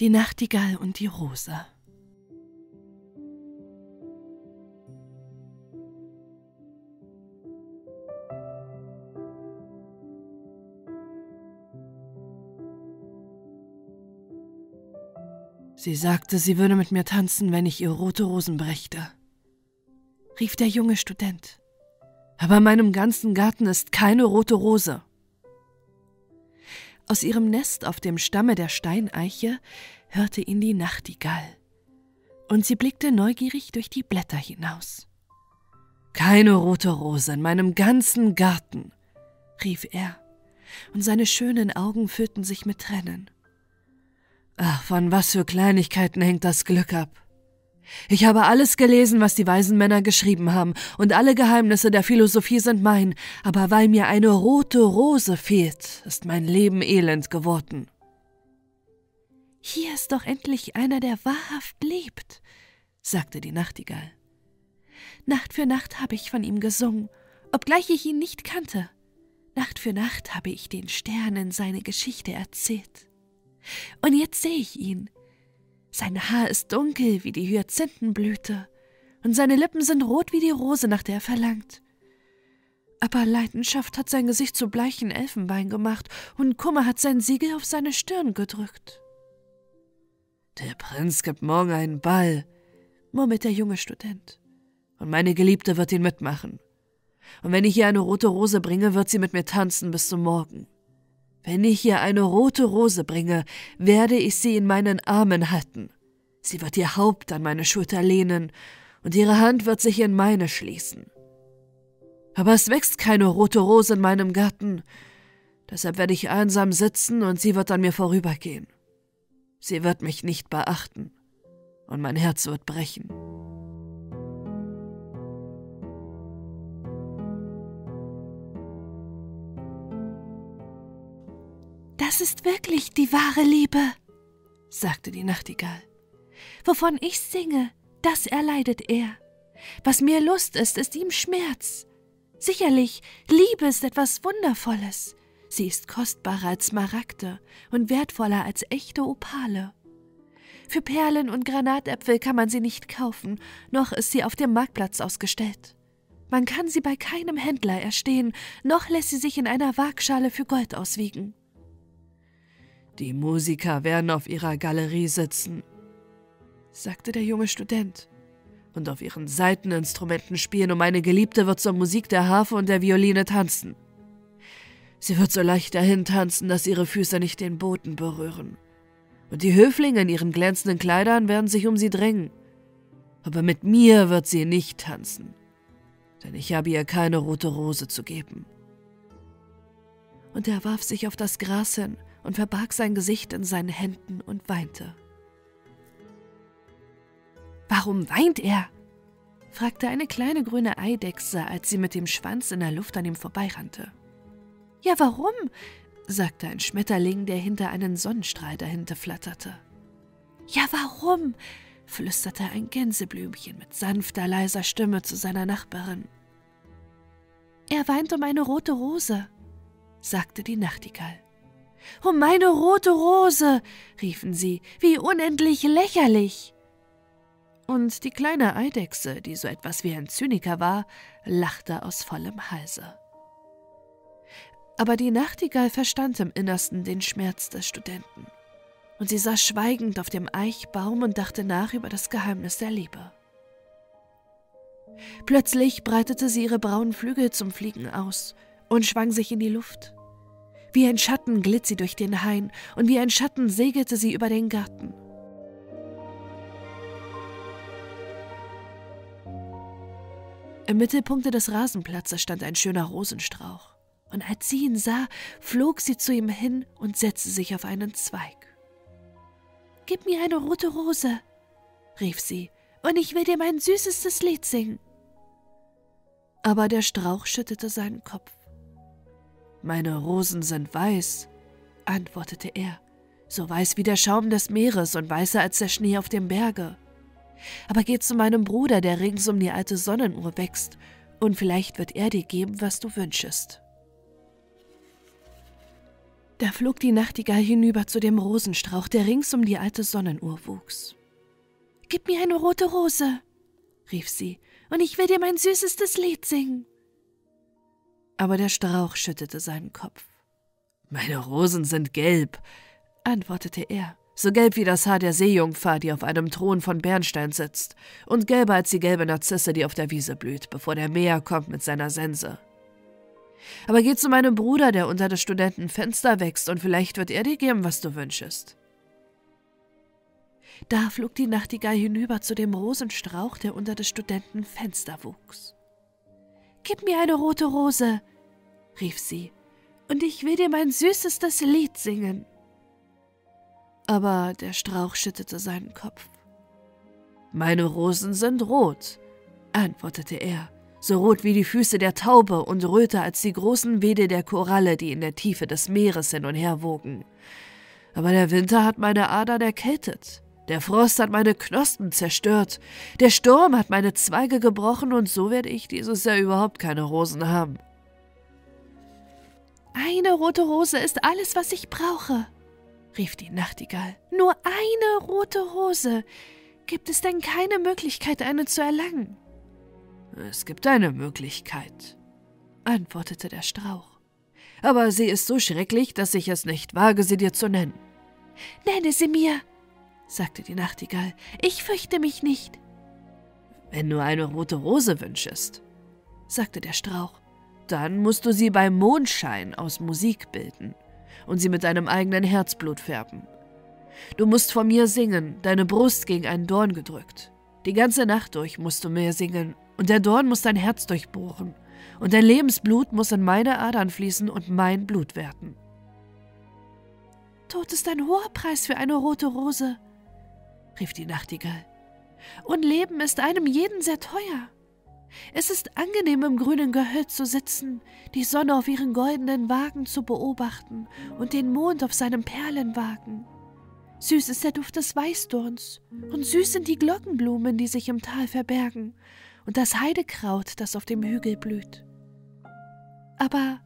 Die Nachtigall und die Rose. Sie sagte, sie würde mit mir tanzen, wenn ich ihr rote Rosen brächte, rief der junge Student. Aber in meinem ganzen Garten ist keine rote Rose. Aus ihrem Nest auf dem Stamme der Steineiche hörte ihn die Nachtigall, und sie blickte neugierig durch die Blätter hinaus. Keine rote Rose in meinem ganzen Garten, rief er, und seine schönen Augen füllten sich mit Tränen. Ach, von was für Kleinigkeiten hängt das Glück ab. Ich habe alles gelesen, was die weisen Männer geschrieben haben, und alle Geheimnisse der Philosophie sind mein, aber weil mir eine rote Rose fehlt, ist mein Leben elend geworden. Hier ist doch endlich einer, der wahrhaft lebt, sagte die Nachtigall. Nacht für Nacht habe ich von ihm gesungen, obgleich ich ihn nicht kannte. Nacht für Nacht habe ich den Sternen seine Geschichte erzählt. Und jetzt sehe ich ihn. Sein Haar ist dunkel wie die Hyazinthenblüte, und seine Lippen sind rot wie die Rose, nach der er verlangt. Aber Leidenschaft hat sein Gesicht zu bleichen Elfenbein gemacht, und Kummer hat sein Siegel auf seine Stirn gedrückt. Der Prinz gibt morgen einen Ball, murmelt der junge Student, und meine Geliebte wird ihn mitmachen. Und wenn ich ihr eine rote Rose bringe, wird sie mit mir tanzen bis zum Morgen. Wenn ich ihr eine rote Rose bringe, werde ich sie in meinen Armen halten. Sie wird ihr Haupt an meine Schulter lehnen, und ihre Hand wird sich in meine schließen. Aber es wächst keine rote Rose in meinem Garten, deshalb werde ich einsam sitzen und sie wird an mir vorübergehen. Sie wird mich nicht beachten, und mein Herz wird brechen. Ist wirklich die wahre Liebe, sagte die Nachtigall. Wovon ich singe, das erleidet er. Was mir Lust ist, ist ihm Schmerz. Sicherlich, Liebe ist etwas Wundervolles. Sie ist kostbarer als Smaragde und wertvoller als echte Opale. Für Perlen und Granatäpfel kann man sie nicht kaufen, noch ist sie auf dem Marktplatz ausgestellt. Man kann sie bei keinem Händler erstehen, noch lässt sie sich in einer Waagschale für Gold auswiegen. Die Musiker werden auf ihrer Galerie sitzen, sagte der junge Student, und auf ihren Saiteninstrumenten spielen, und meine Geliebte wird zur Musik der Harfe und der Violine tanzen. Sie wird so leicht dahin tanzen, dass ihre Füße nicht den Boden berühren. Und die Höflinge in ihren glänzenden Kleidern werden sich um sie drängen. Aber mit mir wird sie nicht tanzen, denn ich habe ihr keine rote Rose zu geben. Und er warf sich auf das Gras hin und verbarg sein Gesicht in seinen Händen und weinte. Warum weint er? fragte eine kleine grüne Eidechse, als sie mit dem Schwanz in der Luft an ihm vorbeirannte. Ja, warum? sagte ein Schmetterling, der hinter einen Sonnenstrahl dahinter flatterte. Ja, warum? flüsterte ein Gänseblümchen mit sanfter, leiser Stimme zu seiner Nachbarin. Er weint um eine rote Rose, sagte die Nachtigall. Oh, meine rote Rose, riefen sie, wie unendlich lächerlich. Und die kleine Eidechse, die so etwas wie ein Zyniker war, lachte aus vollem Halse. Aber die Nachtigall verstand im Innersten den Schmerz des Studenten, und sie saß schweigend auf dem Eichbaum und dachte nach über das Geheimnis der Liebe. Plötzlich breitete sie ihre braunen Flügel zum Fliegen aus und schwang sich in die Luft. Wie ein Schatten glitt sie durch den Hain, und wie ein Schatten segelte sie über den Garten. Im Mittelpunkte des Rasenplatzes stand ein schöner Rosenstrauch, und als sie ihn sah, flog sie zu ihm hin und setzte sich auf einen Zweig. Gib mir eine rote Rose, rief sie, und ich will dir mein süßestes Lied singen. Aber der Strauch schüttete seinen Kopf. Meine Rosen sind weiß, antwortete er, so weiß wie der Schaum des Meeres und weißer als der Schnee auf dem Berge. Aber geh zu meinem Bruder, der rings um die alte Sonnenuhr wächst, und vielleicht wird er dir geben, was du wünschest. Da flog die Nachtigall hinüber zu dem Rosenstrauch, der rings um die alte Sonnenuhr wuchs. Gib mir eine rote Rose, rief sie, und ich will dir mein süßestes Lied singen. Aber der Strauch schüttete seinen Kopf. Meine Rosen sind gelb, antwortete er, so gelb wie das Haar der Seejungfer, die auf einem Thron von Bernstein sitzt, und gelber als die gelbe Narzisse, die auf der Wiese blüht, bevor der Meer kommt mit seiner Sense. Aber geh zu meinem Bruder, der unter des Studenten Fenster wächst, und vielleicht wird er dir geben, was du wünschest. Da flog die Nachtigall hinüber zu dem Rosenstrauch, der unter des Studenten Fenster wuchs. Gib mir eine rote Rose, rief sie, und ich will dir mein süßestes Lied singen. Aber der Strauch schüttete seinen Kopf. Meine Rosen sind rot, antwortete er so rot wie die Füße der Taube und röter als die großen Wedel der Koralle, die in der Tiefe des Meeres hin und her wogen. Aber der Winter hat meine Adern erkältet, der Frost hat meine Knospen zerstört, der Sturm hat meine Zweige gebrochen und so werde ich dieses Jahr überhaupt keine Rosen haben. Eine rote Rose ist alles, was ich brauche, rief die Nachtigall. Nur eine rote Rose. Gibt es denn keine Möglichkeit, eine zu erlangen? Es gibt eine Möglichkeit, antwortete der Strauch. Aber sie ist so schrecklich, dass ich es nicht wage, sie dir zu nennen. Nenne sie mir, sagte die Nachtigall. Ich fürchte mich nicht. Wenn du eine rote Rose wünschest, sagte der Strauch, dann musst du sie beim Mondschein aus Musik bilden und sie mit deinem eigenen Herzblut färben. Du musst vor mir singen, deine Brust gegen einen Dorn gedrückt. Die ganze Nacht durch musst du mir singen und der Dorn muss dein Herz durchbohren, und dein Lebensblut muss in meine Adern fließen und mein Blut werden. Tod ist ein hoher Preis für eine rote Rose, rief die Nachtigall. Und Leben ist einem jeden sehr teuer. Es ist angenehm, im grünen Gehölz zu sitzen, die Sonne auf ihren goldenen Wagen zu beobachten und den Mond auf seinem Perlenwagen. Süß ist der Duft des Weißdorns und süß sind die Glockenblumen, die sich im Tal verbergen und das Heidekraut, das auf dem Hügel blüht. Aber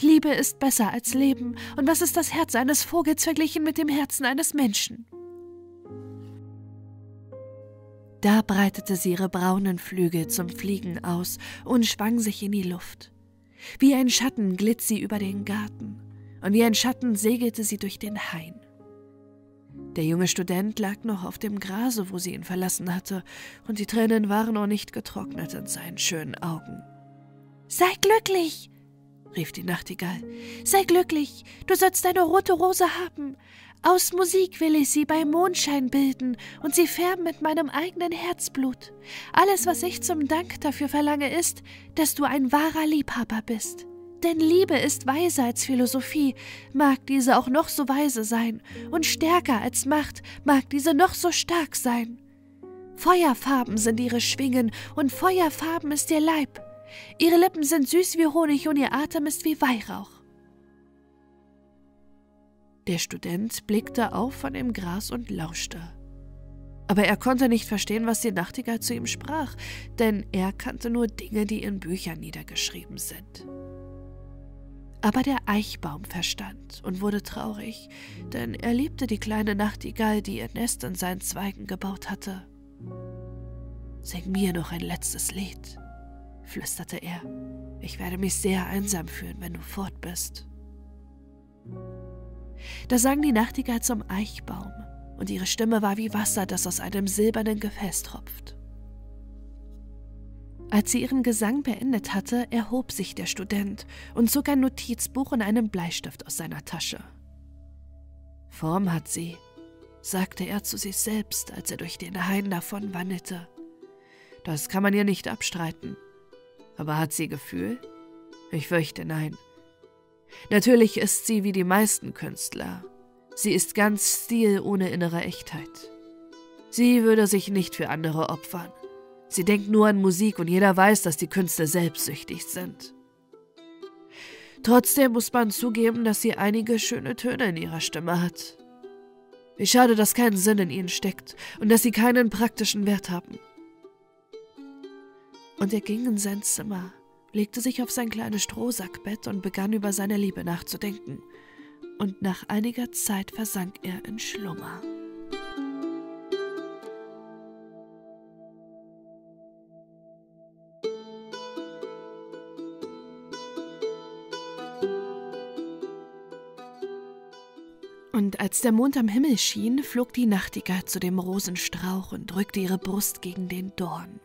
Liebe ist besser als Leben, und was ist das Herz eines Vogels verglichen mit dem Herzen eines Menschen? Da breitete sie ihre braunen Flügel zum Fliegen aus und schwang sich in die Luft. Wie ein Schatten glitt sie über den Garten, und wie ein Schatten segelte sie durch den Hain. Der junge Student lag noch auf dem Grase, wo sie ihn verlassen hatte, und die Tränen waren noch nicht getrocknet in seinen schönen Augen. Sei glücklich, rief die Nachtigall. Sei glücklich, du sollst eine rote Rose haben. Aus Musik will ich sie bei Mondschein bilden und sie färben mit meinem eigenen Herzblut. Alles, was ich zum Dank dafür verlange, ist, dass du ein wahrer Liebhaber bist. Denn Liebe ist weiser als Philosophie, mag diese auch noch so weise sein, und stärker als Macht, mag diese noch so stark sein. Feuerfarben sind ihre Schwingen, und Feuerfarben ist ihr Leib. Ihre Lippen sind süß wie Honig, und ihr Atem ist wie Weihrauch. Der Student blickte auf von dem Gras und lauschte. Aber er konnte nicht verstehen, was die Nachtigall zu ihm sprach, denn er kannte nur Dinge, die in Büchern niedergeschrieben sind. Aber der Eichbaum verstand und wurde traurig, denn er liebte die kleine Nachtigall, die ihr Nest in seinen Zweigen gebaut hatte. Sing mir noch ein letztes Lied, flüsterte er. Ich werde mich sehr einsam fühlen, wenn du fort bist. Da sang die Nachtigall zum Eichbaum, und ihre Stimme war wie Wasser, das aus einem silbernen Gefäß tropft. Als sie ihren Gesang beendet hatte, erhob sich der Student und zog ein Notizbuch und einen Bleistift aus seiner Tasche. Form hat sie, sagte er zu sich selbst, als er durch den Hain davon wandelte. Das kann man ihr nicht abstreiten. Aber hat sie Gefühl? Ich fürchte nein. Natürlich ist sie wie die meisten Künstler. Sie ist ganz Stil ohne innere Echtheit. Sie würde sich nicht für andere opfern. Sie denkt nur an Musik und jeder weiß, dass die Künstler selbstsüchtig sind. Trotzdem muss man zugeben, dass sie einige schöne Töne in ihrer Stimme hat. Wie schade, dass kein Sinn in ihnen steckt und dass sie keinen praktischen Wert haben. Und er ging in sein Zimmer, legte sich auf sein kleines Strohsackbett und begann über seine Liebe nachzudenken. und nach einiger Zeit versank er in Schlummer. Und als der Mond am Himmel schien, flog die Nachtigall zu dem Rosenstrauch und drückte ihre Brust gegen den Dorn.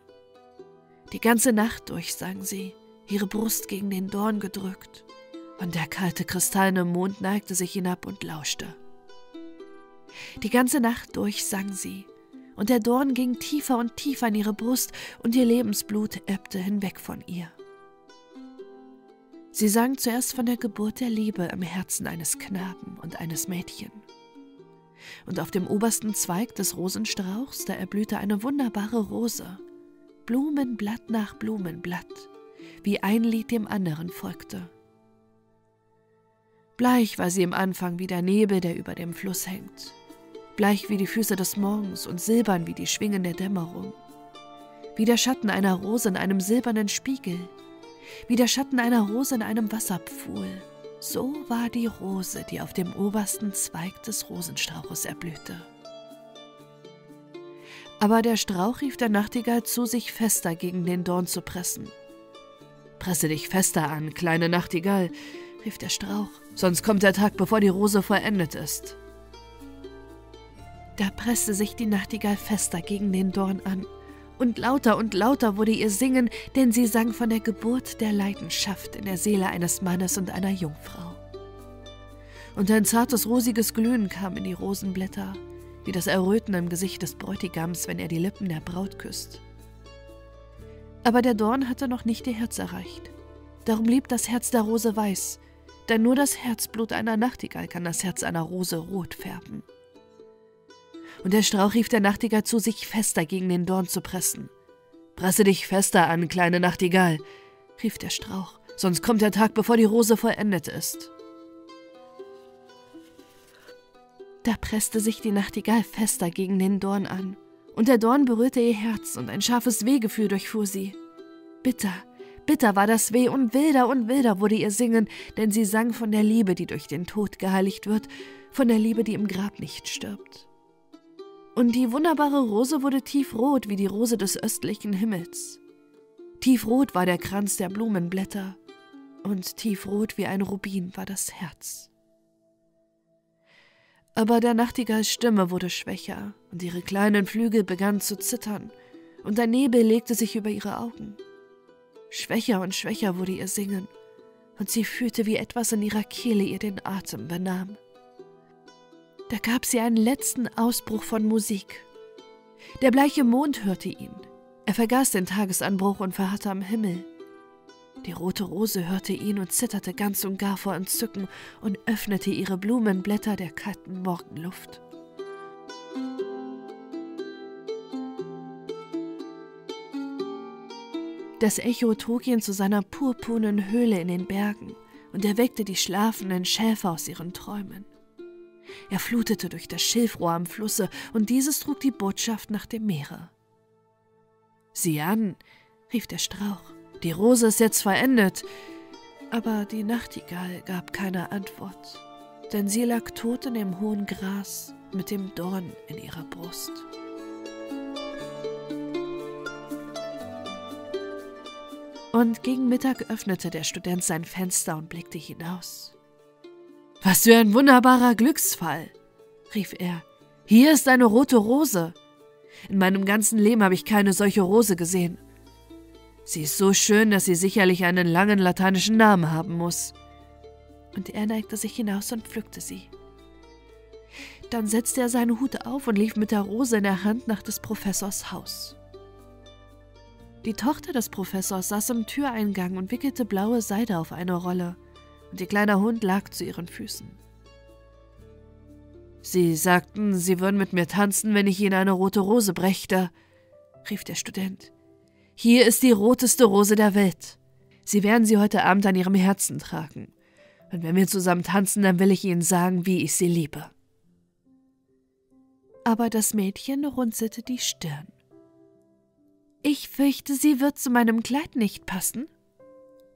Die ganze Nacht durch sang sie, ihre Brust gegen den Dorn gedrückt, und der kalte kristallene Mond neigte sich hinab und lauschte. Die ganze Nacht durch sang sie, und der Dorn ging tiefer und tiefer in ihre Brust, und ihr Lebensblut ebbte hinweg von ihr. Sie sang zuerst von der Geburt der Liebe im Herzen eines Knaben und eines Mädchen. Und auf dem obersten Zweig des Rosenstrauchs, da erblühte eine wunderbare Rose, Blumenblatt nach Blumenblatt, wie ein Lied dem anderen folgte. Bleich war sie im Anfang wie der Nebel, der über dem Fluss hängt, bleich wie die Füße des Morgens und silbern wie die Schwingen der Dämmerung, wie der Schatten einer Rose in einem silbernen Spiegel, wie der Schatten einer Rose in einem Wasserpfuhl. So war die Rose, die auf dem obersten Zweig des Rosenstrauches erblühte. Aber der Strauch rief der Nachtigall zu, sich fester gegen den Dorn zu pressen. Presse dich fester an, kleine Nachtigall, rief der Strauch, sonst kommt der Tag, bevor die Rose vollendet ist. Da presste sich die Nachtigall fester gegen den Dorn an und lauter und lauter wurde ihr Singen, denn sie sang von der Geburt der Leidenschaft in der Seele eines Mannes und einer Jungfrau. Und ein zartes, rosiges Glühen kam in die Rosenblätter, wie das Erröten im Gesicht des Bräutigams, wenn er die Lippen der Braut küsst. Aber der Dorn hatte noch nicht ihr Herz erreicht. Darum blieb das Herz der Rose weiß, denn nur das Herzblut einer Nachtigall kann das Herz einer Rose rot färben und der Strauch rief der Nachtigall zu, sich fester gegen den Dorn zu pressen. Presse dich fester an, kleine Nachtigall, rief der Strauch, sonst kommt der Tag, bevor die Rose vollendet ist. Da presste sich die Nachtigall fester gegen den Dorn an, und der Dorn berührte ihr Herz, und ein scharfes Wehgefühl durchfuhr sie. Bitter, bitter war das Weh, und wilder und wilder wurde ihr Singen, denn sie sang von der Liebe, die durch den Tod geheiligt wird, von der Liebe, die im Grab nicht stirbt. Und die wunderbare Rose wurde tiefrot wie die Rose des östlichen Himmels. Tiefrot war der Kranz der Blumenblätter, und tiefrot wie ein Rubin war das Herz. Aber der Nachtigalls Stimme wurde schwächer, und ihre kleinen Flügel begannen zu zittern, und der Nebel legte sich über ihre Augen. Schwächer und schwächer wurde ihr Singen, und sie fühlte, wie etwas in ihrer Kehle ihr den Atem benahm. Da gab sie einen letzten Ausbruch von Musik. Der bleiche Mond hörte ihn. Er vergaß den Tagesanbruch und verharrte am Himmel. Die rote Rose hörte ihn und zitterte ganz und gar vor Entzücken und öffnete ihre Blumenblätter der kalten Morgenluft. Das Echo trug ihn zu seiner purpurnen Höhle in den Bergen und erweckte die schlafenden Schäfer aus ihren Träumen. Er flutete durch das Schilfrohr am Flusse, und dieses trug die Botschaft nach dem Meere. Sieh an, rief der Strauch, die Rose ist jetzt vollendet. Aber die Nachtigall gab keine Antwort, denn sie lag tot in dem hohen Gras mit dem Dorn in ihrer Brust. Und gegen Mittag öffnete der Student sein Fenster und blickte hinaus. Was für ein wunderbarer Glücksfall, rief er. Hier ist eine rote Rose. In meinem ganzen Leben habe ich keine solche Rose gesehen. Sie ist so schön, dass sie sicherlich einen langen lateinischen Namen haben muss. Und er neigte sich hinaus und pflückte sie. Dann setzte er seinen Hut auf und lief mit der Rose in der Hand nach des Professors Haus. Die Tochter des Professors saß im Türeingang und wickelte blaue Seide auf eine Rolle und ihr kleiner Hund lag zu ihren Füßen. Sie sagten, Sie würden mit mir tanzen, wenn ich Ihnen eine rote Rose brächte, rief der Student. Hier ist die roteste Rose der Welt. Sie werden sie heute Abend an Ihrem Herzen tragen. Und wenn wir zusammen tanzen, dann will ich Ihnen sagen, wie ich sie liebe. Aber das Mädchen runzelte die Stirn. Ich fürchte, sie wird zu meinem Kleid nicht passen,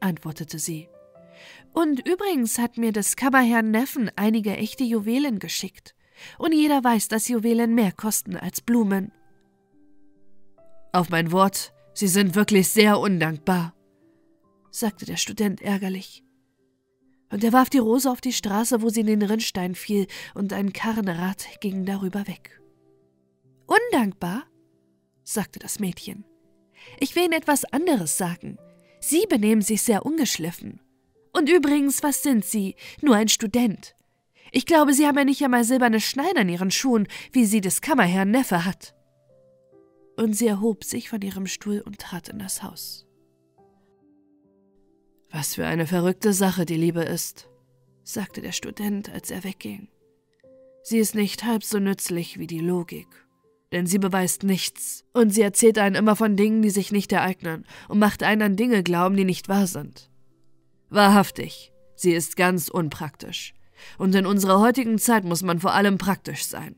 antwortete sie. Und übrigens hat mir des Kammerherrn Neffen einige echte Juwelen geschickt. Und jeder weiß, dass Juwelen mehr kosten als Blumen. Auf mein Wort, Sie sind wirklich sehr undankbar, sagte der Student ärgerlich. Und er warf die Rose auf die Straße, wo sie in den Rinnstein fiel, und ein Karrenrad ging darüber weg. Undankbar? sagte das Mädchen. Ich will Ihnen etwas anderes sagen. Sie benehmen sich sehr ungeschliffen. Und übrigens, was sind Sie? Nur ein Student. Ich glaube, Sie haben ja nicht einmal silberne Schneiden an Ihren Schuhen, wie sie des Kammerherrn Neffe hat. Und sie erhob sich von ihrem Stuhl und trat in das Haus. Was für eine verrückte Sache die Liebe ist, sagte der Student, als er wegging. Sie ist nicht halb so nützlich wie die Logik, denn sie beweist nichts, und sie erzählt einen immer von Dingen, die sich nicht ereignen, und macht einen an Dinge glauben, die nicht wahr sind. Wahrhaftig, sie ist ganz unpraktisch, und in unserer heutigen Zeit muss man vor allem praktisch sein.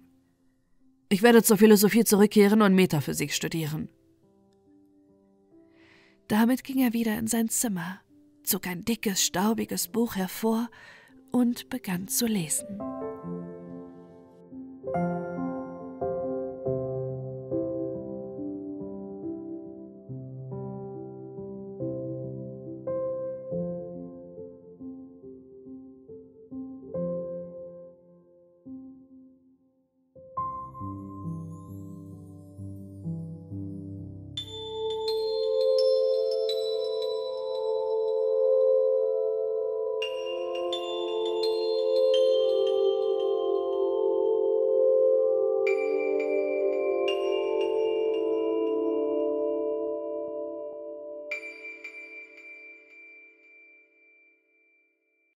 Ich werde zur Philosophie zurückkehren und Metaphysik studieren. Damit ging er wieder in sein Zimmer, zog ein dickes, staubiges Buch hervor und begann zu lesen.